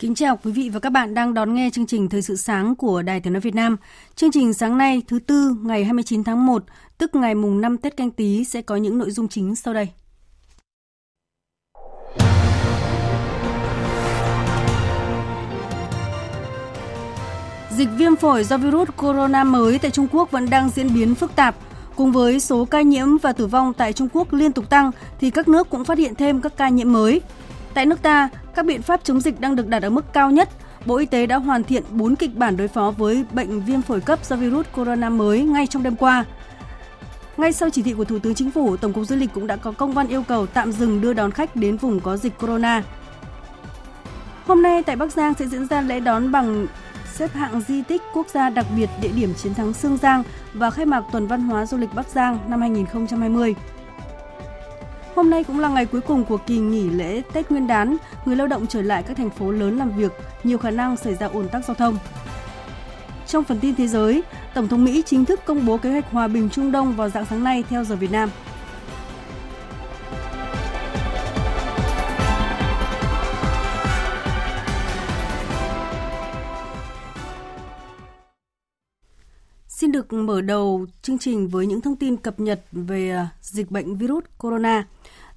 Kính chào quý vị và các bạn đang đón nghe chương trình Thời sự sáng của Đài Tiếng Nói Việt Nam. Chương trình sáng nay thứ Tư ngày 29 tháng 1, tức ngày mùng 5 Tết Canh Tý sẽ có những nội dung chính sau đây. Dịch viêm phổi do virus corona mới tại Trung Quốc vẫn đang diễn biến phức tạp. Cùng với số ca nhiễm và tử vong tại Trung Quốc liên tục tăng thì các nước cũng phát hiện thêm các ca nhiễm mới. Tại nước ta, các biện pháp chống dịch đang được đặt ở mức cao nhất. Bộ Y tế đã hoàn thiện 4 kịch bản đối phó với bệnh viêm phổi cấp do virus corona mới ngay trong đêm qua. Ngay sau chỉ thị của Thủ tướng Chính phủ, Tổng cục Du lịch cũng đã có công văn yêu cầu tạm dừng đưa đón khách đến vùng có dịch corona. Hôm nay tại Bắc Giang sẽ diễn ra lễ đón bằng xếp hạng di tích quốc gia đặc biệt địa điểm chiến thắng Sương Giang và khai mạc tuần văn hóa du lịch Bắc Giang năm 2020. Hôm nay cũng là ngày cuối cùng của kỳ nghỉ lễ Tết Nguyên đán, người lao động trở lại các thành phố lớn làm việc, nhiều khả năng xảy ra ủn tắc giao thông. Trong phần tin thế giới, Tổng thống Mỹ chính thức công bố kế hoạch hòa bình Trung Đông vào dạng sáng nay theo giờ Việt Nam. Xin được mở đầu chương trình với những thông tin cập nhật về à, dịch bệnh virus corona.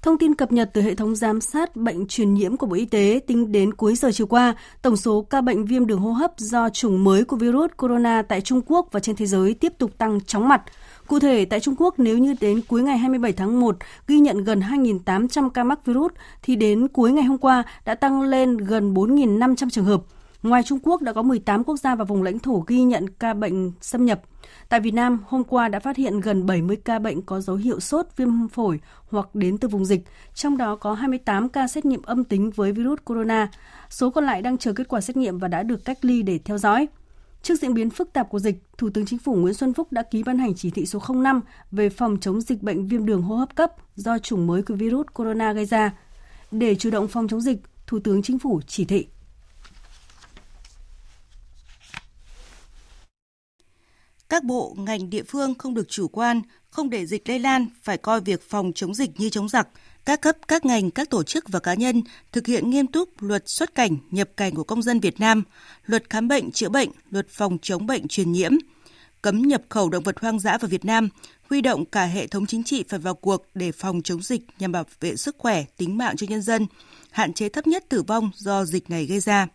Thông tin cập nhật từ hệ thống giám sát bệnh truyền nhiễm của Bộ Y tế tính đến cuối giờ chiều qua, tổng số ca bệnh viêm đường hô hấp do chủng mới của virus corona tại Trung Quốc và trên thế giới tiếp tục tăng chóng mặt. Cụ thể, tại Trung Quốc, nếu như đến cuối ngày 27 tháng 1 ghi nhận gần 2.800 ca mắc virus, thì đến cuối ngày hôm qua đã tăng lên gần 4.500 trường hợp. Ngoài Trung Quốc đã có 18 quốc gia và vùng lãnh thổ ghi nhận ca bệnh xâm nhập. Tại Việt Nam, hôm qua đã phát hiện gần 70 ca bệnh có dấu hiệu sốt, viêm phổi hoặc đến từ vùng dịch, trong đó có 28 ca xét nghiệm âm tính với virus corona. Số còn lại đang chờ kết quả xét nghiệm và đã được cách ly để theo dõi. Trước diễn biến phức tạp của dịch, Thủ tướng Chính phủ Nguyễn Xuân Phúc đã ký ban hành chỉ thị số 05 về phòng chống dịch bệnh viêm đường hô hấp cấp do chủng mới của virus corona gây ra. Để chủ động phòng chống dịch, Thủ tướng Chính phủ chỉ thị Các bộ, ngành địa phương không được chủ quan, không để dịch lây lan, phải coi việc phòng chống dịch như chống giặc. Các cấp, các ngành, các tổ chức và cá nhân thực hiện nghiêm túc luật xuất cảnh, nhập cảnh của công dân Việt Nam, luật khám bệnh, chữa bệnh, luật phòng chống bệnh truyền nhiễm, cấm nhập khẩu động vật hoang dã vào Việt Nam, huy động cả hệ thống chính trị phải vào cuộc để phòng chống dịch nhằm bảo vệ sức khỏe, tính mạng cho nhân dân, hạn chế thấp nhất tử vong do dịch này gây ra.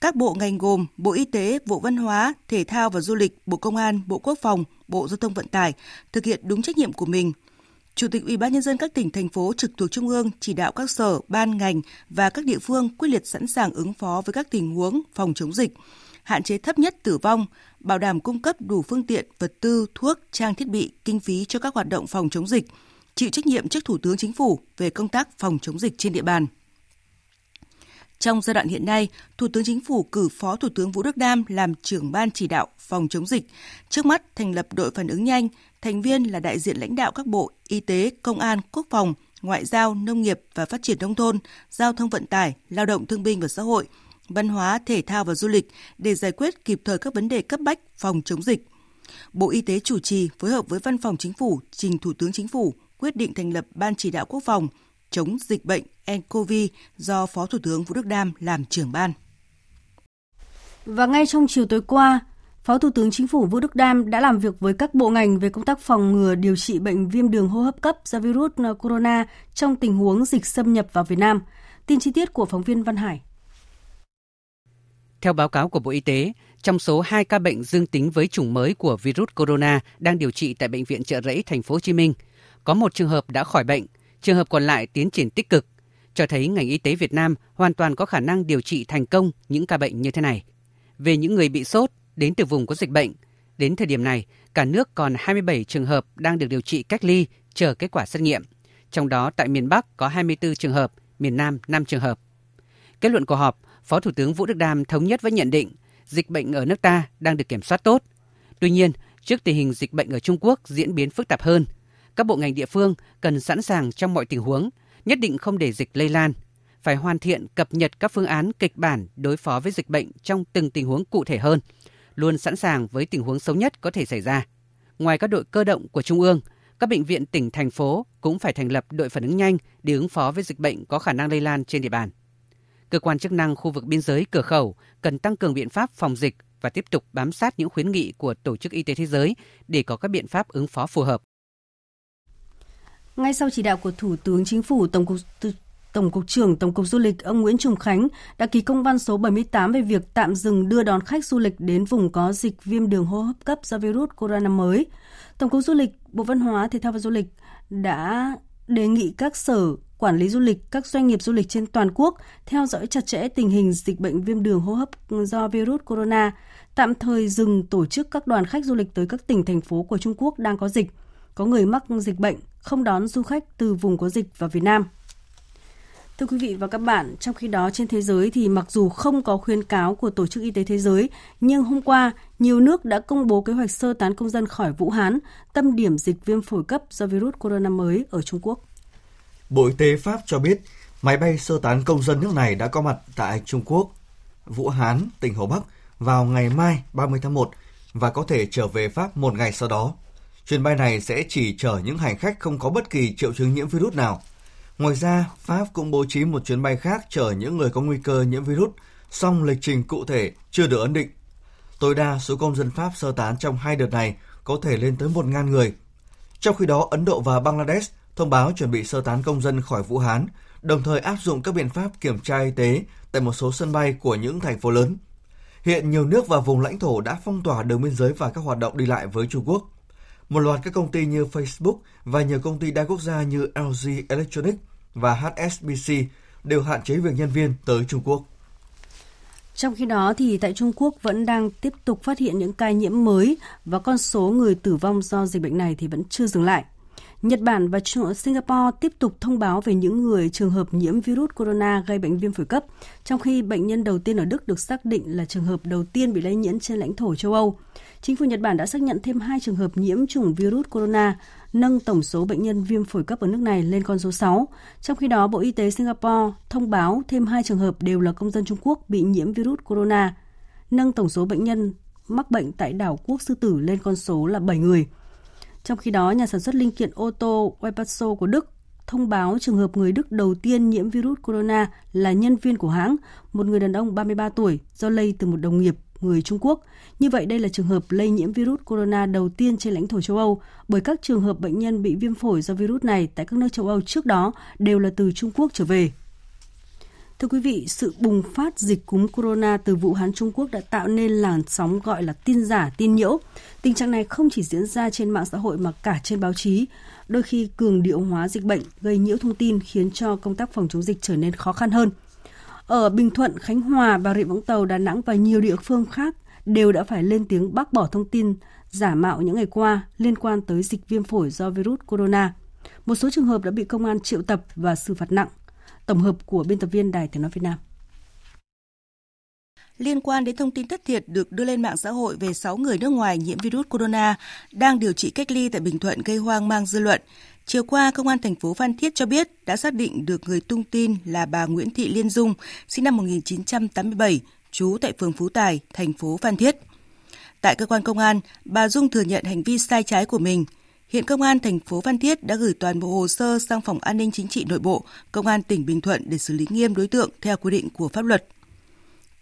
Các bộ ngành gồm Bộ Y tế, Bộ Văn hóa, Thể thao và Du lịch, Bộ Công an, Bộ Quốc phòng, Bộ Giao thông Vận tải thực hiện đúng trách nhiệm của mình. Chủ tịch Ủy ban nhân dân các tỉnh thành phố trực thuộc trung ương chỉ đạo các sở, ban ngành và các địa phương quyết liệt sẵn sàng ứng phó với các tình huống phòng chống dịch, hạn chế thấp nhất tử vong, bảo đảm cung cấp đủ phương tiện, vật tư, thuốc, trang thiết bị, kinh phí cho các hoạt động phòng chống dịch, chịu trách nhiệm trước Thủ tướng Chính phủ về công tác phòng chống dịch trên địa bàn. Trong giai đoạn hiện nay, Thủ tướng Chính phủ cử Phó Thủ tướng Vũ Đức Đam làm trưởng ban chỉ đạo phòng chống dịch. Trước mắt thành lập đội phản ứng nhanh, thành viên là đại diện lãnh đạo các bộ Y tế, Công an, Quốc phòng, Ngoại giao, Nông nghiệp và Phát triển nông thôn, Giao thông vận tải, Lao động thương binh và xã hội, Văn hóa, Thể thao và Du lịch để giải quyết kịp thời các vấn đề cấp bách phòng chống dịch. Bộ Y tế chủ trì phối hợp với Văn phòng Chính phủ trình Thủ tướng Chính phủ quyết định thành lập Ban chỉ đạo quốc phòng chống dịch bệnh nCoV do Phó Thủ tướng Vũ Đức Đam làm trưởng ban. Và ngay trong chiều tối qua, Phó Thủ tướng Chính phủ Vũ Đức Đam đã làm việc với các bộ ngành về công tác phòng ngừa điều trị bệnh viêm đường hô hấp cấp do virus corona trong tình huống dịch xâm nhập vào Việt Nam. Tin chi tiết của phóng viên Văn Hải. Theo báo cáo của Bộ Y tế, trong số 2 ca bệnh dương tính với chủng mới của virus corona đang điều trị tại bệnh viện Trợ Rẫy thành phố Hồ Chí Minh, có một trường hợp đã khỏi bệnh, Trường hợp còn lại tiến triển tích cực, cho thấy ngành y tế Việt Nam hoàn toàn có khả năng điều trị thành công những ca bệnh như thế này. Về những người bị sốt đến từ vùng có dịch bệnh, đến thời điểm này, cả nước còn 27 trường hợp đang được điều trị cách ly chờ kết quả xét nghiệm. Trong đó tại miền Bắc có 24 trường hợp, miền Nam 5 trường hợp. Kết luận của họp, Phó Thủ tướng Vũ Đức Đam thống nhất với nhận định dịch bệnh ở nước ta đang được kiểm soát tốt. Tuy nhiên, trước tình hình dịch bệnh ở Trung Quốc diễn biến phức tạp hơn, các bộ ngành địa phương cần sẵn sàng trong mọi tình huống, nhất định không để dịch lây lan, phải hoàn thiện cập nhật các phương án kịch bản đối phó với dịch bệnh trong từng tình huống cụ thể hơn, luôn sẵn sàng với tình huống xấu nhất có thể xảy ra. Ngoài các đội cơ động của Trung ương, các bệnh viện tỉnh, thành phố cũng phải thành lập đội phản ứng nhanh để ứng phó với dịch bệnh có khả năng lây lan trên địa bàn. Cơ quan chức năng khu vực biên giới cửa khẩu cần tăng cường biện pháp phòng dịch và tiếp tục bám sát những khuyến nghị của Tổ chức Y tế Thế giới để có các biện pháp ứng phó phù hợp. Ngay sau chỉ đạo của Thủ tướng Chính phủ, Tổng cục Tổng cục trưởng Tổng cục Du lịch ông Nguyễn Trùng Khánh đã ký công văn số 78 về việc tạm dừng đưa đón khách du lịch đến vùng có dịch viêm đường hô hấp cấp do virus corona mới. Tổng cục Du lịch, Bộ Văn hóa, Thể thao và Du lịch đã đề nghị các sở quản lý du lịch, các doanh nghiệp du lịch trên toàn quốc theo dõi chặt chẽ tình hình dịch bệnh viêm đường hô hấp do virus corona, tạm thời dừng tổ chức các đoàn khách du lịch tới các tỉnh thành phố của Trung Quốc đang có dịch, có người mắc dịch bệnh, không đón du khách từ vùng có dịch vào Việt Nam. Thưa quý vị và các bạn, trong khi đó trên thế giới thì mặc dù không có khuyến cáo của Tổ chức Y tế Thế giới, nhưng hôm qua, nhiều nước đã công bố kế hoạch sơ tán công dân khỏi Vũ Hán, tâm điểm dịch viêm phổi cấp do virus corona mới ở Trung Quốc. Bộ Y tế Pháp cho biết, máy bay sơ tán công dân nước này đã có mặt tại Trung Quốc, Vũ Hán, tỉnh Hồ Bắc vào ngày mai 30 tháng 1 và có thể trở về Pháp một ngày sau đó. Chuyến bay này sẽ chỉ chở những hành khách không có bất kỳ triệu chứng nhiễm virus nào. Ngoài ra, Pháp cũng bố trí một chuyến bay khác chở những người có nguy cơ nhiễm virus, song lịch trình cụ thể chưa được ấn định. Tối đa số công dân Pháp sơ tán trong hai đợt này có thể lên tới 1.000 người. Trong khi đó, Ấn Độ và Bangladesh thông báo chuẩn bị sơ tán công dân khỏi Vũ Hán, đồng thời áp dụng các biện pháp kiểm tra y tế tại một số sân bay của những thành phố lớn. Hiện nhiều nước và vùng lãnh thổ đã phong tỏa đường biên giới và các hoạt động đi lại với Trung Quốc. Một loạt các công ty như Facebook và nhiều công ty đa quốc gia như LG Electronics và HSBC đều hạn chế việc nhân viên tới Trung Quốc. Trong khi đó thì tại Trung Quốc vẫn đang tiếp tục phát hiện những ca nhiễm mới và con số người tử vong do dịch bệnh này thì vẫn chưa dừng lại. Nhật Bản và Singapore tiếp tục thông báo về những người trường hợp nhiễm virus corona gây bệnh viêm phổi cấp, trong khi bệnh nhân đầu tiên ở Đức được xác định là trường hợp đầu tiên bị lây nhiễm trên lãnh thổ châu Âu. Chính phủ Nhật Bản đã xác nhận thêm hai trường hợp nhiễm chủng virus corona, nâng tổng số bệnh nhân viêm phổi cấp ở nước này lên con số 6. Trong khi đó, Bộ Y tế Singapore thông báo thêm hai trường hợp đều là công dân Trung Quốc bị nhiễm virus corona, nâng tổng số bệnh nhân mắc bệnh tại đảo quốc sư tử lên con số là 7 người. Trong khi đó, nhà sản xuất linh kiện ô tô Webasto của Đức thông báo trường hợp người Đức đầu tiên nhiễm virus corona là nhân viên của hãng, một người đàn ông 33 tuổi do lây từ một đồng nghiệp người Trung Quốc. Như vậy đây là trường hợp lây nhiễm virus corona đầu tiên trên lãnh thổ châu Âu, bởi các trường hợp bệnh nhân bị viêm phổi do virus này tại các nước châu Âu trước đó đều là từ Trung Quốc trở về. Thưa quý vị, sự bùng phát dịch cúm corona từ Vũ Hán Trung Quốc đã tạo nên làn sóng gọi là tin giả, tin nhiễu. Tình trạng này không chỉ diễn ra trên mạng xã hội mà cả trên báo chí. Đôi khi cường điệu hóa dịch bệnh gây nhiễu thông tin khiến cho công tác phòng chống dịch trở nên khó khăn hơn. Ở Bình Thuận, Khánh Hòa, Bà Rịa Vũng Tàu, Đà Nẵng và nhiều địa phương khác đều đã phải lên tiếng bác bỏ thông tin giả mạo những ngày qua liên quan tới dịch viêm phổi do virus corona. Một số trường hợp đã bị công an triệu tập và xử phạt nặng. Tổng hợp của biên tập viên Đài Tiếng Nói Việt Nam. Liên quan đến thông tin thất thiệt được đưa lên mạng xã hội về 6 người nước ngoài nhiễm virus corona đang điều trị cách ly tại Bình Thuận gây hoang mang dư luận, Chiều qua, Công an thành phố Phan Thiết cho biết đã xác định được người tung tin là bà Nguyễn Thị Liên Dung, sinh năm 1987, trú tại phường Phú Tài, thành phố Phan Thiết. Tại cơ quan công an, bà Dung thừa nhận hành vi sai trái của mình. Hiện Công an thành phố Phan Thiết đã gửi toàn bộ hồ sơ sang Phòng An ninh Chính trị Nội bộ, Công an tỉnh Bình Thuận để xử lý nghiêm đối tượng theo quy định của pháp luật.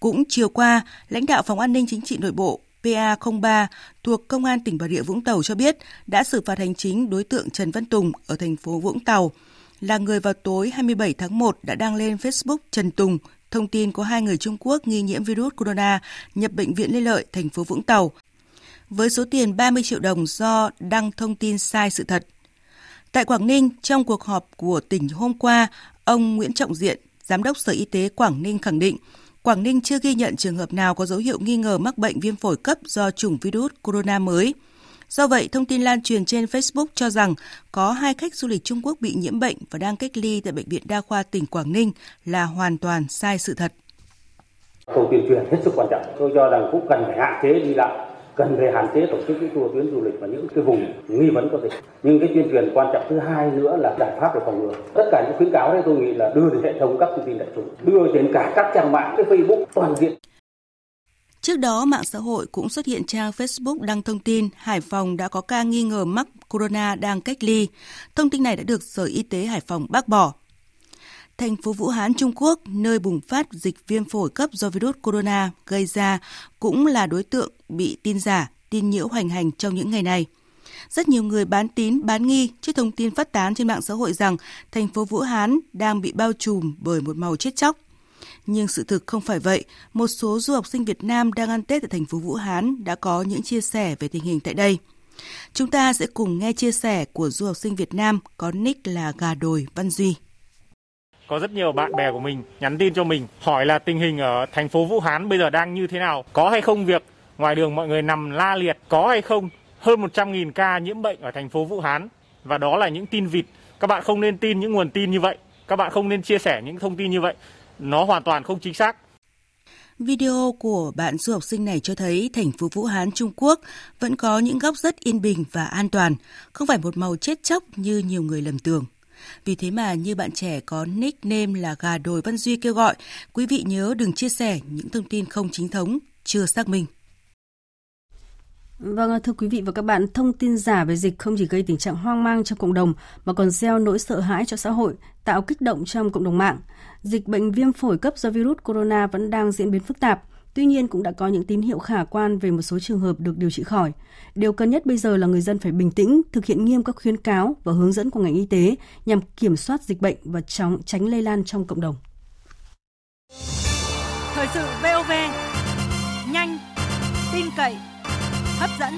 Cũng chiều qua, lãnh đạo Phòng An ninh Chính trị Nội bộ PA03 thuộc Công an tỉnh Bà Rịa Vũng Tàu cho biết đã xử phạt hành chính đối tượng Trần Văn Tùng ở thành phố Vũng Tàu là người vào tối 27 tháng 1 đã đăng lên Facebook Trần Tùng thông tin có hai người Trung Quốc nghi nhiễm virus corona nhập bệnh viện Lê Lợi, thành phố Vũng Tàu với số tiền 30 triệu đồng do đăng thông tin sai sự thật. Tại Quảng Ninh, trong cuộc họp của tỉnh hôm qua, ông Nguyễn Trọng Diện, Giám đốc Sở Y tế Quảng Ninh khẳng định, Quảng Ninh chưa ghi nhận trường hợp nào có dấu hiệu nghi ngờ mắc bệnh viêm phổi cấp do chủng virus corona mới. Do vậy, thông tin lan truyền trên Facebook cho rằng có hai khách du lịch Trung Quốc bị nhiễm bệnh và đang cách ly tại Bệnh viện Đa khoa tỉnh Quảng Ninh là hoàn toàn sai sự thật. Khâu tuyên truyền hết sức quan trọng. Tôi cho rằng cũng cần phải hạn chế đi lại cần phải hạn chế tổ chức những tour tuyến du lịch và những cái vùng nghi vấn có dịch. Nhưng cái tuyên truyền quan trọng thứ hai nữa là giải pháp để phòng ngừa. Tất cả những khuyến cáo đấy tôi nghĩ là đưa đến hệ thống các thông tin đại chúng, đưa đến cả các trang mạng, cái Facebook toàn diện. Trước đó, mạng xã hội cũng xuất hiện trang Facebook đăng thông tin Hải Phòng đã có ca nghi ngờ mắc corona đang cách ly. Thông tin này đã được Sở Y tế Hải Phòng bác bỏ. Thành phố Vũ Hán, Trung Quốc, nơi bùng phát dịch viêm phổi cấp do virus corona gây ra, cũng là đối tượng bị tin giả, tin nhiễu hoành hành trong những ngày này. Rất nhiều người bán tín, bán nghi trước thông tin phát tán trên mạng xã hội rằng thành phố Vũ Hán đang bị bao trùm bởi một màu chết chóc. Nhưng sự thực không phải vậy, một số du học sinh Việt Nam đang ăn Tết tại thành phố Vũ Hán đã có những chia sẻ về tình hình tại đây. Chúng ta sẽ cùng nghe chia sẻ của du học sinh Việt Nam có nick là Gà Đồi Văn Duy có rất nhiều bạn bè của mình nhắn tin cho mình hỏi là tình hình ở thành phố Vũ Hán bây giờ đang như thế nào, có hay không việc ngoài đường mọi người nằm la liệt, có hay không hơn 100.000 ca nhiễm bệnh ở thành phố Vũ Hán và đó là những tin vịt. Các bạn không nên tin những nguồn tin như vậy, các bạn không nên chia sẻ những thông tin như vậy, nó hoàn toàn không chính xác. Video của bạn du học sinh này cho thấy thành phố Vũ Hán, Trung Quốc vẫn có những góc rất yên bình và an toàn, không phải một màu chết chóc như nhiều người lầm tưởng. Vì thế mà như bạn trẻ có nickname là Gà Đồi Văn Duy kêu gọi, quý vị nhớ đừng chia sẻ những thông tin không chính thống, chưa xác minh. Vâng, thưa quý vị và các bạn, thông tin giả về dịch không chỉ gây tình trạng hoang mang trong cộng đồng mà còn gieo nỗi sợ hãi cho xã hội, tạo kích động trong cộng đồng mạng. Dịch bệnh viêm phổi cấp do virus corona vẫn đang diễn biến phức tạp. Tuy nhiên cũng đã có những tín hiệu khả quan về một số trường hợp được điều trị khỏi. Điều cần nhất bây giờ là người dân phải bình tĩnh, thực hiện nghiêm các khuyến cáo và hướng dẫn của ngành y tế nhằm kiểm soát dịch bệnh và chóng tránh lây lan trong cộng đồng. Thời sự VOV, nhanh, tin cậy, hấp dẫn.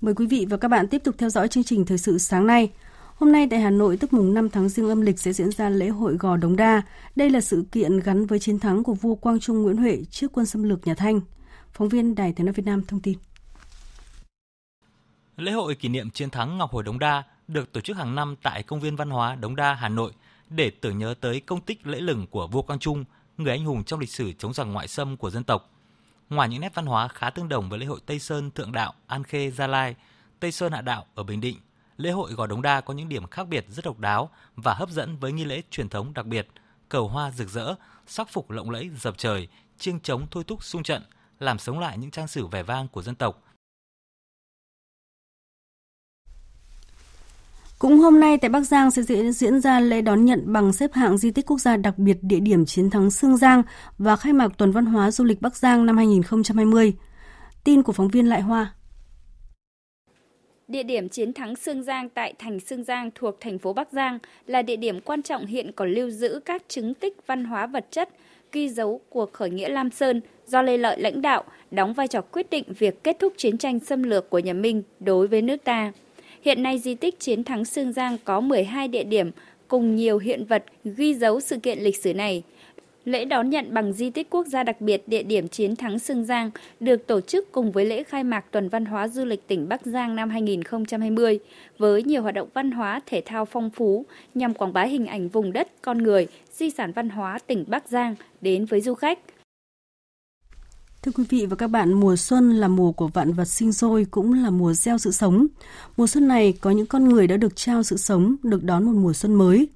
Mời quý vị và các bạn tiếp tục theo dõi chương trình Thời sự sáng nay. Hôm nay tại Hà Nội, tức mùng 5 tháng Giêng âm lịch sẽ diễn ra lễ hội Gò Đống Đa. Đây là sự kiện gắn với chiến thắng của vua Quang Trung Nguyễn Huệ trước quân xâm lược nhà Thanh. Phóng viên Đài Tiếng nói Việt Nam thông tin. Lễ hội kỷ niệm chiến thắng Ngọc Hồi Đống Đa được tổ chức hàng năm tại Công viên Văn hóa Đống Đa, Hà Nội để tưởng nhớ tới công tích lễ lừng của vua Quang Trung, người anh hùng trong lịch sử chống giặc ngoại xâm của dân tộc. Ngoài những nét văn hóa khá tương đồng với lễ hội Tây Sơn Thượng Đạo, An Khê, Gia Lai, Tây Sơn Hạ Đạo ở Bình Định, lễ hội Gò Đống Đa có những điểm khác biệt rất độc đáo và hấp dẫn với nghi lễ truyền thống đặc biệt, cầu hoa rực rỡ, sắc phục lộng lẫy dập trời, chiêng trống thôi thúc sung trận, làm sống lại những trang sử vẻ vang của dân tộc. Cũng hôm nay tại Bắc Giang sẽ diễn ra lễ đón nhận bằng xếp hạng di tích quốc gia đặc biệt địa điểm chiến thắng Sương Giang và khai mạc tuần văn hóa du lịch Bắc Giang năm 2020. Tin của phóng viên Lại Hoa. Địa điểm chiến thắng Sương Giang tại thành Sương Giang thuộc thành phố Bắc Giang là địa điểm quan trọng hiện còn lưu giữ các chứng tích văn hóa vật chất, ghi dấu cuộc khởi nghĩa Lam Sơn do Lê Lợi lãnh đạo, đóng vai trò quyết định việc kết thúc chiến tranh xâm lược của nhà Minh đối với nước ta. Hiện nay di tích chiến thắng Sương Giang có 12 địa điểm cùng nhiều hiện vật ghi dấu sự kiện lịch sử này – Lễ đón nhận bằng di tích quốc gia đặc biệt địa điểm chiến thắng Sương Giang được tổ chức cùng với lễ khai mạc tuần văn hóa du lịch tỉnh Bắc Giang năm 2020 với nhiều hoạt động văn hóa thể thao phong phú nhằm quảng bá hình ảnh vùng đất, con người, di sản văn hóa tỉnh Bắc Giang đến với du khách. Thưa quý vị và các bạn, mùa xuân là mùa của vạn vật sinh sôi, cũng là mùa gieo sự sống. Mùa xuân này có những con người đã được trao sự sống, được đón một mùa xuân mới.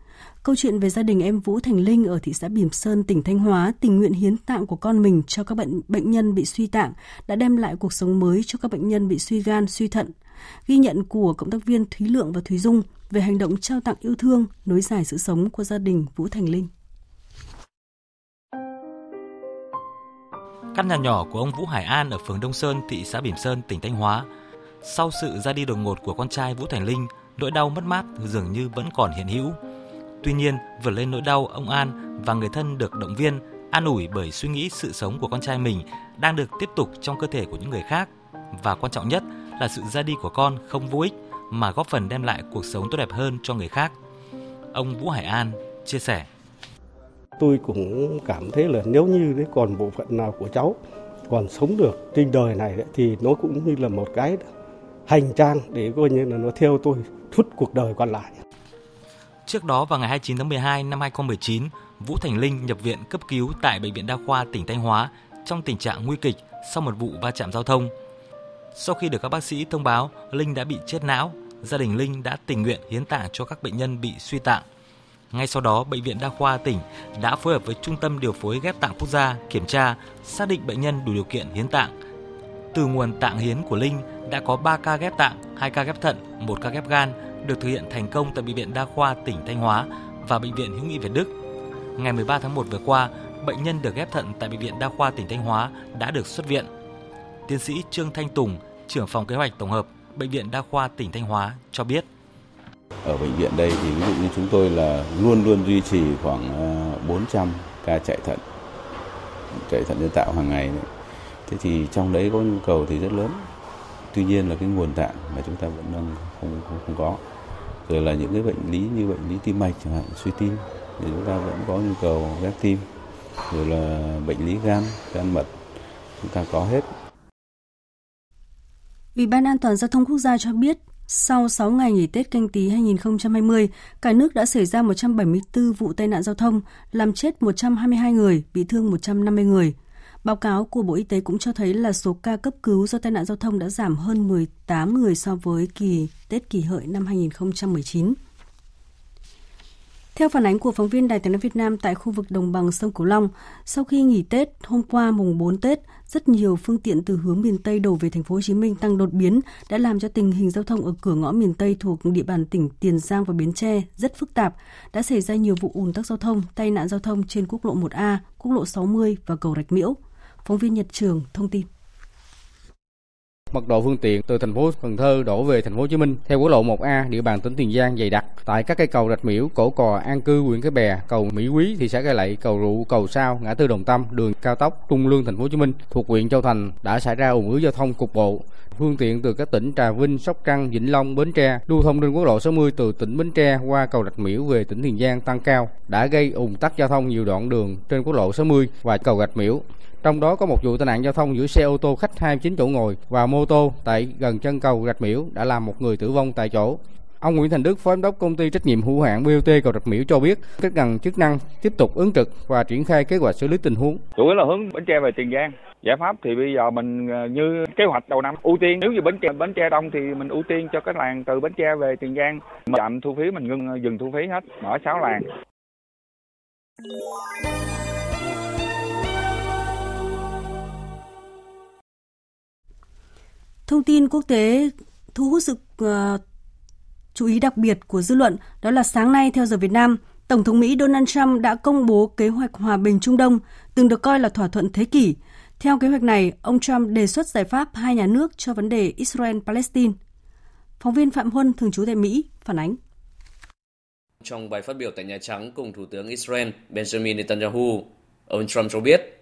Câu chuyện về gia đình em Vũ Thành Linh ở thị xã Bỉm Sơn, tỉnh Thanh Hóa tình nguyện hiến tạng của con mình cho các bệnh bệnh nhân bị suy tạng đã đem lại cuộc sống mới cho các bệnh nhân bị suy gan, suy thận. Ghi nhận của cộng tác viên Thúy Lượng và Thúy Dung về hành động trao tặng yêu thương, nối dài sự sống của gia đình Vũ Thành Linh. Căn nhà nhỏ của ông Vũ Hải An ở phường Đông Sơn, thị xã Bỉm Sơn, tỉnh Thanh Hóa. Sau sự ra đi đột ngột của con trai Vũ Thành Linh, nỗi đau mất mát dường như vẫn còn hiện hữu Tuy nhiên, vượt lên nỗi đau, ông An và người thân được động viên, an ủi bởi suy nghĩ sự sống của con trai mình đang được tiếp tục trong cơ thể của những người khác và quan trọng nhất là sự ra đi của con không vô ích mà góp phần đem lại cuộc sống tốt đẹp hơn cho người khác. Ông Vũ Hải An chia sẻ. Tôi cũng cảm thấy là nếu như còn bộ phận nào của cháu còn sống được trên đời này thì nó cũng như là một cái hành trang để coi như là nó theo tôi suốt cuộc đời còn lại. Trước đó vào ngày 29 tháng 12 năm 2019, Vũ Thành Linh nhập viện cấp cứu tại Bệnh viện Đa khoa tỉnh Thanh Hóa trong tình trạng nguy kịch sau một vụ va chạm giao thông. Sau khi được các bác sĩ thông báo Linh đã bị chết não, gia đình Linh đã tình nguyện hiến tạng cho các bệnh nhân bị suy tạng. Ngay sau đó, Bệnh viện Đa khoa tỉnh đã phối hợp với Trung tâm Điều phối ghép tạng quốc gia kiểm tra, xác định bệnh nhân đủ điều kiện hiến tạng. Từ nguồn tạng hiến của Linh đã có 3 ca ghép tạng, 2 ca ghép thận, 1 ca ghép gan được thực hiện thành công tại Bệnh viện Đa khoa tỉnh Thanh Hóa và Bệnh viện Hữu nghị Việt Đức. Ngày 13 tháng 1 vừa qua, bệnh nhân được ghép thận tại Bệnh viện Đa khoa tỉnh Thanh Hóa đã được xuất viện. Tiến sĩ Trương Thanh Tùng, trưởng phòng kế hoạch tổng hợp Bệnh viện Đa khoa tỉnh Thanh Hóa cho biết. Ở bệnh viện đây thì ví dụ như chúng tôi là luôn luôn duy trì khoảng ờ, 400 ca chạy thận, chạy thận nhân tạo hàng ngày. Thế thì trong đấy có nhu cầu thì rất lớn. Tuy nhiên là cái nguồn tạng mà chúng ta vẫn đang không, không, không có. Rồi là những cái bệnh lý như bệnh lý tim mạch chẳng hạn, suy tim thì chúng ta vẫn có nhu cầu ghép tim. Rồi là bệnh lý gan, gan mật chúng ta có hết. Ủy ban An toàn giao thông quốc gia cho biết, sau 6 ngày nghỉ Tết canh tí 2020, cả nước đã xảy ra 174 vụ tai nạn giao thông, làm chết 122 người, bị thương 150 người. Báo cáo của Bộ Y tế cũng cho thấy là số ca cấp cứu do tai nạn giao thông đã giảm hơn 18 người so với kỳ Tết kỷ hợi năm 2019. Theo phản ánh của phóng viên Đài tiếng nói Việt Nam tại khu vực đồng bằng sông Cửu Long, sau khi nghỉ Tết hôm qua mùng 4 Tết, rất nhiều phương tiện từ hướng miền Tây đổ về thành phố Hồ Chí Minh tăng đột biến đã làm cho tình hình giao thông ở cửa ngõ miền Tây thuộc địa bàn tỉnh Tiền Giang và Bến Tre rất phức tạp, đã xảy ra nhiều vụ ùn tắc giao thông, tai nạn giao thông trên quốc lộ 1A, quốc lộ 60 và cầu Rạch Miễu. Phóng viên Nhật Trường thông tin. Mật độ phương tiện từ thành phố Cần Thơ đổ về thành phố Hồ Chí Minh theo quốc lộ 1A địa bàn tỉnh Tiền Giang dày đặc tại các cây cầu Rạch Miễu, Cổ Cò, An Cư, huyện Cái Bè, cầu Mỹ Quý, thị xã Cai Lậy, cầu Rụ, cầu Sao, ngã tư Đồng Tâm, đường cao tốc Trung Lương thành phố Hồ Chí Minh thuộc huyện Châu Thành đã xảy ra ủng ứ giao thông cục bộ. Phương tiện từ các tỉnh Trà Vinh, Sóc Trăng, Vĩnh Long, Bến Tre lưu thông trên quốc lộ 60 từ tỉnh Bến Tre qua cầu Rạch Miễu về tỉnh Tiền Giang tăng cao đã gây ùn tắc giao thông nhiều đoạn đường trên quốc lộ 60 và cầu Rạch Miễu. Trong đó có một vụ tai nạn giao thông giữa xe ô tô khách 29 chỗ ngồi và mô tô tại gần chân cầu Rạch Miễu đã làm một người tử vong tại chỗ. Ông Nguyễn Thành Đức, Phó Giám đốc công ty trách nhiệm hữu hạn BOT cầu Rạch Miễu cho biết, các ngành chức năng tiếp tục ứng trực và triển khai kế hoạch xử lý tình huống. Chủ yếu là hướng Bến Tre về Tiền Giang. Giải pháp thì bây giờ mình ờ, như kế hoạch đầu năm ưu tiên nếu như Bến Tre Bến Tre đông thì mình ưu tiên cho các làng từ Bến Tre về Tiền Giang. Chạm thu phí mình ngưng ờ, dừng thu phí hết, mở 6 làng. Thông tin quốc tế thu hút sự uh, chú ý đặc biệt của dư luận đó là sáng nay theo giờ Việt Nam, Tổng thống Mỹ Donald Trump đã công bố kế hoạch hòa bình Trung Đông, từng được coi là thỏa thuận thế kỷ. Theo kế hoạch này, ông Trump đề xuất giải pháp hai nhà nước cho vấn đề Israel-Palestine. Phóng viên Phạm Huân, thường trú tại Mỹ, phản ánh. Trong bài phát biểu tại Nhà Trắng cùng Thủ tướng Israel Benjamin Netanyahu, ông Trump cho biết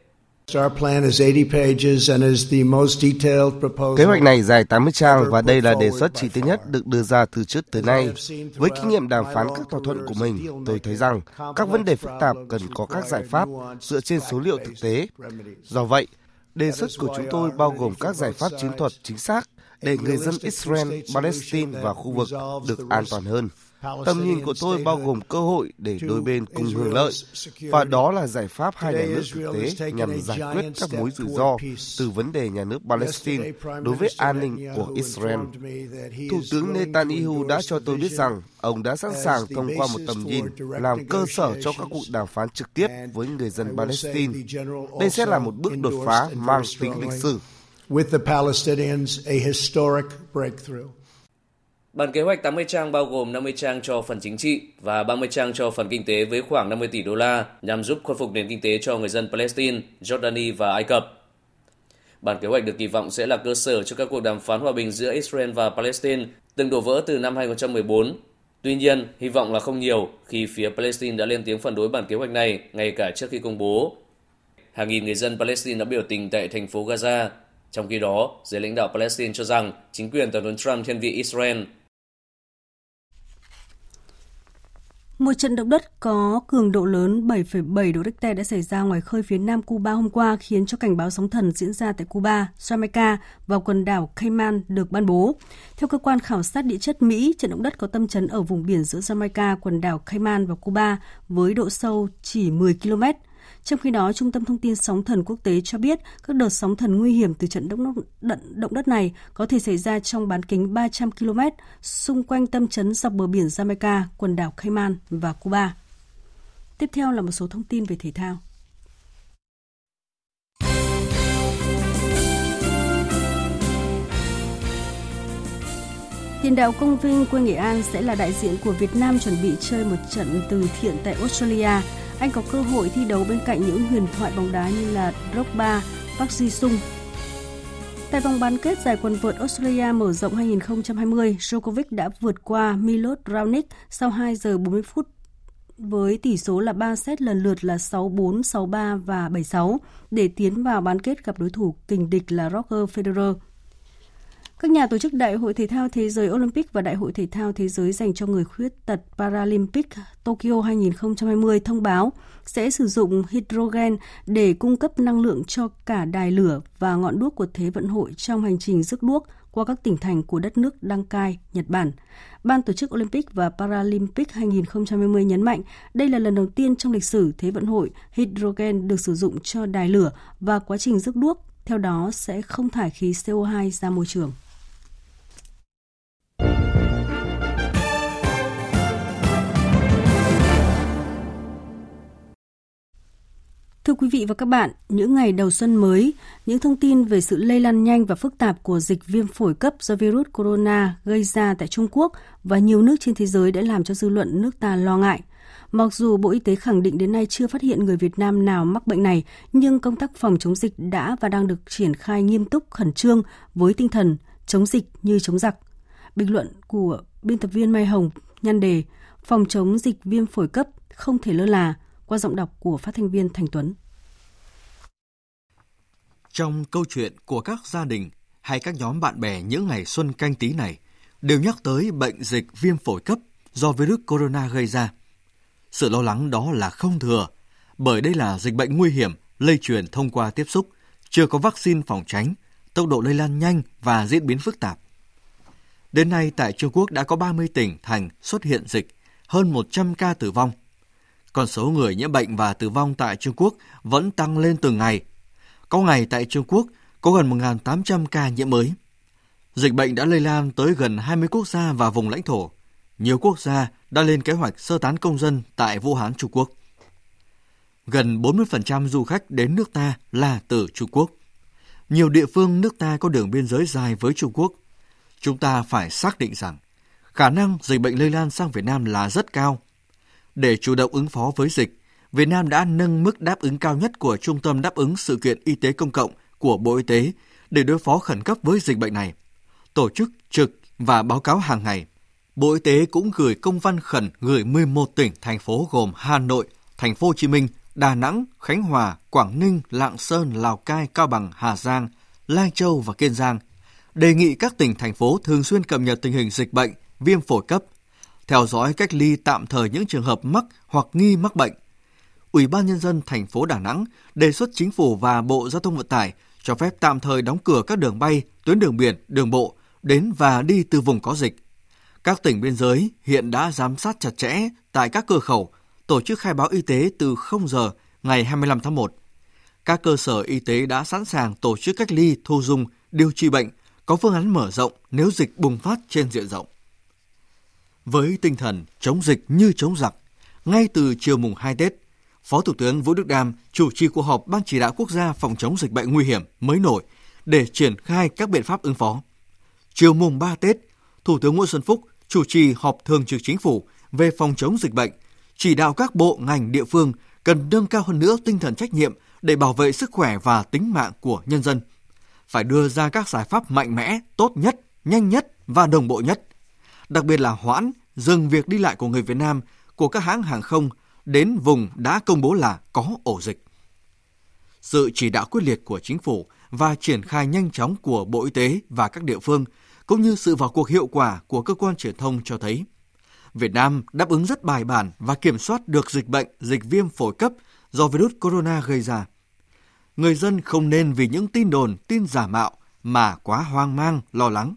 Kế hoạch này dài 80 trang và đây là đề xuất chi tiết nhất được đưa ra từ trước tới nay. Với kinh nghiệm đàm phán các thỏa thuận của mình, tôi thấy rằng các vấn đề phức tạp cần có các giải pháp dựa trên số liệu thực tế. Do vậy, đề xuất của chúng tôi bao gồm các giải pháp chiến thuật chính xác để người dân Israel, Palestine và khu vực được an toàn hơn. Tầm nhìn của tôi bao gồm cơ hội để đôi bên cùng hưởng lợi, và đó là giải pháp hai nhà nước thực tế nhằm giải quyết các mối rủi ro từ vấn đề nhà nước Palestine đối với an ninh của Israel. Thủ tướng Netanyahu đã cho tôi biết rằng ông đã sẵn sàng thông qua một tầm nhìn làm cơ sở cho các cuộc đàm phán trực tiếp với người dân Palestine. Đây sẽ là một bước đột phá mang tính lịch sử. With the Palestinians, a historic breakthrough. Bản kế hoạch 80 trang bao gồm 50 trang cho phần chính trị và 30 trang cho phần kinh tế với khoảng 50 tỷ đô la nhằm giúp khôi phục nền kinh tế cho người dân Palestine, Jordani và Ai Cập. Bản kế hoạch được kỳ vọng sẽ là cơ sở cho các cuộc đàm phán hòa bình giữa Israel và Palestine từng đổ vỡ từ năm 2014. Tuy nhiên, hy vọng là không nhiều khi phía Palestine đã lên tiếng phản đối bản kế hoạch này ngay cả trước khi công bố. Hàng nghìn người dân Palestine đã biểu tình tại thành phố Gaza Trong khi đó, giới lãnh đạo Palestine cho rằng chính quyền Tổng thống Trump thiên vị Israel Một trận động đất có cường độ lớn 7,7 độ Richter đã xảy ra ngoài khơi phía nam Cuba hôm qua khiến cho cảnh báo sóng thần diễn ra tại Cuba, Jamaica và quần đảo Cayman được ban bố. Theo cơ quan khảo sát địa chất Mỹ, trận động đất có tâm chấn ở vùng biển giữa Jamaica, quần đảo Cayman và Cuba với độ sâu chỉ 10 km. Trong khi đó, Trung tâm Thông tin Sóng thần Quốc tế cho biết các đợt sóng thần nguy hiểm từ trận động, đất, động đất này có thể xảy ra trong bán kính 300 km xung quanh tâm chấn dọc bờ biển Jamaica, quần đảo Cayman và Cuba. Tiếp theo là một số thông tin về thể thao. Tiền đạo công vinh quê Nghệ An sẽ là đại diện của Việt Nam chuẩn bị chơi một trận từ thiện tại Australia anh có cơ hội thi đấu bên cạnh những huyền thoại bóng đá như là Drogba, Park Ji-sung. Tại vòng bán kết giải quần vợt Australia mở rộng 2020, Djokovic đã vượt qua Milos Raonic sau 2 giờ 40 phút với tỷ số là 3 set lần lượt là 6-4, 6-3 và 7-6 để tiến vào bán kết gặp đối thủ kình địch là Roger Federer. Các nhà tổ chức Đại hội Thể thao Thế giới Olympic và Đại hội Thể thao Thế giới dành cho người khuyết tật Paralympic Tokyo 2020 thông báo sẽ sử dụng hydrogen để cung cấp năng lượng cho cả đài lửa và ngọn đuốc của Thế vận hội trong hành trình rước đuốc qua các tỉnh thành của đất nước Đăng Cai, Nhật Bản. Ban tổ chức Olympic và Paralympic 2020 nhấn mạnh đây là lần đầu tiên trong lịch sử Thế vận hội hydrogen được sử dụng cho đài lửa và quá trình rước đuốc theo đó sẽ không thải khí CO2 ra môi trường. Thưa quý vị và các bạn, những ngày đầu xuân mới, những thông tin về sự lây lan nhanh và phức tạp của dịch viêm phổi cấp do virus corona gây ra tại Trung Quốc và nhiều nước trên thế giới đã làm cho dư luận nước ta lo ngại. Mặc dù Bộ Y tế khẳng định đến nay chưa phát hiện người Việt Nam nào mắc bệnh này, nhưng công tác phòng chống dịch đã và đang được triển khai nghiêm túc, khẩn trương với tinh thần chống dịch như chống giặc. Bình luận của biên tập viên Mai Hồng nhan đề phòng chống dịch viêm phổi cấp không thể lơ là qua giọng đọc của phát thanh viên Thành Tuấn. Trong câu chuyện của các gia đình hay các nhóm bạn bè những ngày xuân canh tí này đều nhắc tới bệnh dịch viêm phổi cấp do virus corona gây ra. Sự lo lắng đó là không thừa, bởi đây là dịch bệnh nguy hiểm, lây truyền thông qua tiếp xúc, chưa có vaccine phòng tránh, tốc độ lây lan nhanh và diễn biến phức tạp. Đến nay tại Trung Quốc đã có 30 tỉnh thành xuất hiện dịch, hơn 100 ca tử vong. Con số người nhiễm bệnh và tử vong tại Trung Quốc vẫn tăng lên từng ngày. Có ngày tại Trung Quốc có gần 1.800 ca nhiễm mới. Dịch bệnh đã lây lan tới gần 20 quốc gia và vùng lãnh thổ. Nhiều quốc gia đã lên kế hoạch sơ tán công dân tại Vũ Hán, Trung Quốc. Gần 40% du khách đến nước ta là từ Trung Quốc. Nhiều địa phương nước ta có đường biên giới dài với Trung Quốc. Chúng ta phải xác định rằng khả năng dịch bệnh lây lan sang Việt Nam là rất cao. Để chủ động ứng phó với dịch, Việt Nam đã nâng mức đáp ứng cao nhất của Trung tâm đáp ứng sự kiện y tế công cộng của Bộ Y tế để đối phó khẩn cấp với dịch bệnh này. Tổ chức trực và báo cáo hàng ngày. Bộ Y tế cũng gửi công văn khẩn gửi 11 tỉnh thành phố gồm Hà Nội, Thành phố Hồ Chí Minh, Đà Nẵng, Khánh Hòa, Quảng Ninh, Lạng Sơn, Lào Cai, Cao Bằng, Hà Giang, Lai Châu và Kiên Giang đề nghị các tỉnh thành phố thường xuyên cập nhật tình hình dịch bệnh, viêm phổi cấp, theo dõi cách ly tạm thời những trường hợp mắc hoặc nghi mắc bệnh. Ủy ban nhân dân thành phố Đà Nẵng đề xuất chính phủ và Bộ Giao thông Vận tải cho phép tạm thời đóng cửa các đường bay, tuyến đường biển, đường bộ đến và đi từ vùng có dịch. Các tỉnh biên giới hiện đã giám sát chặt chẽ tại các cửa khẩu, tổ chức khai báo y tế từ 0 giờ ngày 25 tháng 1. Các cơ sở y tế đã sẵn sàng tổ chức cách ly, thu dung, điều trị bệnh, có phương án mở rộng nếu dịch bùng phát trên diện rộng. Với tinh thần chống dịch như chống giặc, ngay từ chiều mùng 2 Tết, Phó Thủ tướng Vũ Đức Đam chủ trì cuộc họp Ban chỉ đạo quốc gia phòng chống dịch bệnh nguy hiểm mới nổi để triển khai các biện pháp ứng phó. Chiều mùng 3 Tết, Thủ tướng Nguyễn Xuân Phúc chủ trì họp thường trực chính phủ về phòng chống dịch bệnh, chỉ đạo các bộ ngành địa phương cần nâng cao hơn nữa tinh thần trách nhiệm để bảo vệ sức khỏe và tính mạng của nhân dân. Phải đưa ra các giải pháp mạnh mẽ, tốt nhất, nhanh nhất và đồng bộ nhất. Đặc biệt là hoãn, dừng việc đi lại của người Việt Nam của các hãng hàng không đến vùng đã công bố là có ổ dịch. Sự chỉ đạo quyết liệt của chính phủ và triển khai nhanh chóng của Bộ Y tế và các địa phương, cũng như sự vào cuộc hiệu quả của cơ quan truyền thông cho thấy Việt Nam đáp ứng rất bài bản và kiểm soát được dịch bệnh, dịch viêm phổi cấp do virus corona gây ra. Người dân không nên vì những tin đồn, tin giả mạo mà quá hoang mang, lo lắng,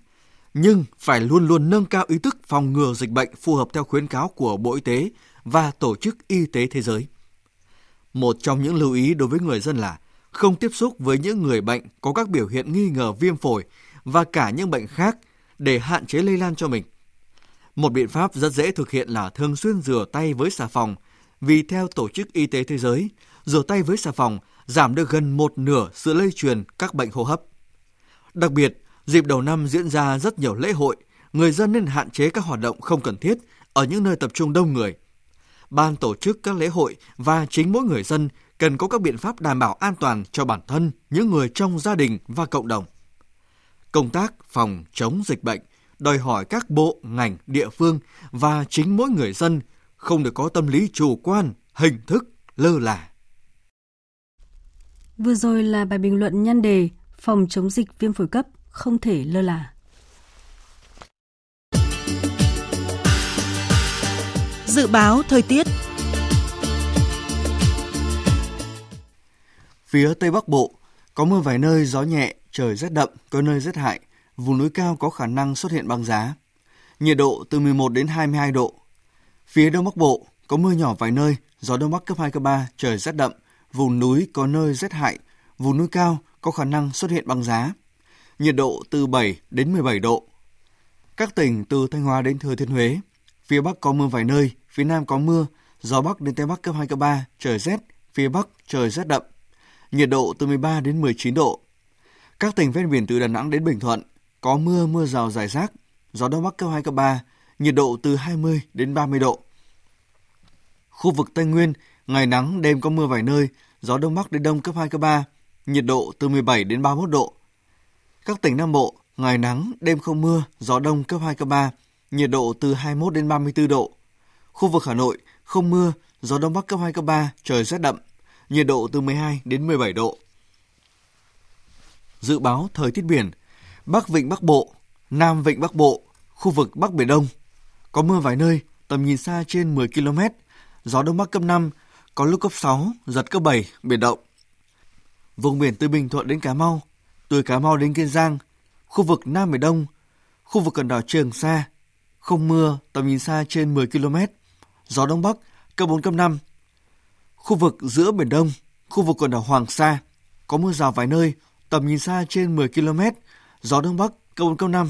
nhưng phải luôn luôn nâng cao ý thức phòng ngừa dịch bệnh phù hợp theo khuyến cáo của Bộ Y tế và Tổ chức Y tế Thế giới. Một trong những lưu ý đối với người dân là không tiếp xúc với những người bệnh có các biểu hiện nghi ngờ viêm phổi và cả những bệnh khác để hạn chế lây lan cho mình. Một biện pháp rất dễ thực hiện là thường xuyên rửa tay với xà phòng, vì theo Tổ chức Y tế Thế giới, rửa tay với xà phòng giảm được gần một nửa sự lây truyền các bệnh hô hấp. Đặc biệt, dịp đầu năm diễn ra rất nhiều lễ hội, người dân nên hạn chế các hoạt động không cần thiết ở những nơi tập trung đông người. Ban tổ chức các lễ hội và chính mỗi người dân cần có các biện pháp đảm bảo an toàn cho bản thân, những người trong gia đình và cộng đồng. Công tác phòng chống dịch bệnh đòi hỏi các bộ, ngành, địa phương và chính mỗi người dân không được có tâm lý chủ quan, hình thức, lơ là. Vừa rồi là bài bình luận nhan đề phòng chống dịch viêm phổi cấp không thể lơ là. Dự báo thời tiết Phía Tây Bắc Bộ có mưa vài nơi, gió nhẹ, trời rét đậm, có nơi rét hại, vùng núi cao có khả năng xuất hiện băng giá. Nhiệt độ từ 11 đến 22 độ. Phía Đông Bắc Bộ có mưa nhỏ vài nơi, gió Đông Bắc cấp 2, cấp 3, trời rét đậm, vùng núi có nơi rét hại, vùng núi cao có khả năng xuất hiện băng giá. Nhiệt độ từ 7 đến 17 độ. Các tỉnh từ Thanh Hóa đến Thừa Thiên Huế, phía Bắc có mưa vài nơi, phía Nam có mưa, gió Bắc đến Tây Bắc cấp 2, cấp 3, trời rét, phía Bắc trời rét đậm. Nhiệt độ từ 13 đến 19 độ. Các tỉnh ven biển từ Đà Nẵng đến Bình Thuận có mưa, mưa rào rải rác, gió Đông Bắc cấp 2, cấp 3, nhiệt độ từ 20 đến 30 độ. Khu vực Tây Nguyên, ngày nắng, đêm có mưa vài nơi, gió Đông Bắc đến Đông cấp 2, cấp 3, nhiệt độ từ 17 đến 31 độ. Các tỉnh Nam Bộ, ngày nắng, đêm không mưa, gió Đông cấp 2, cấp 3, nhiệt độ từ 21 đến 34 độ. Khu vực Hà Nội, không mưa, gió Đông Bắc cấp 2, cấp 3, trời rét đậm, nhiệt độ từ 12 đến 17 độ. Dự báo thời tiết biển, Bắc Vịnh Bắc Bộ, Nam Vịnh Bắc Bộ, khu vực Bắc Biển Đông. Có mưa vài nơi, tầm nhìn xa trên 10 km, gió Đông Bắc cấp 5, có lúc cấp 6, giật cấp 7, biển động. Vùng biển từ Bình Thuận đến Cà Mau, từ Cà Mau đến Kiên Giang, khu vực Nam Biển Đông, khu vực quần đảo Trường Sa, không mưa, tầm nhìn xa trên 10 km, gió Đông Bắc cấp 4, cấp 5. Khu vực giữa Biển Đông, khu vực quần đảo Hoàng Sa, có mưa rào vài nơi, tầm nhìn xa trên 10 km, gió Đông Bắc cấp 4, cấp 5,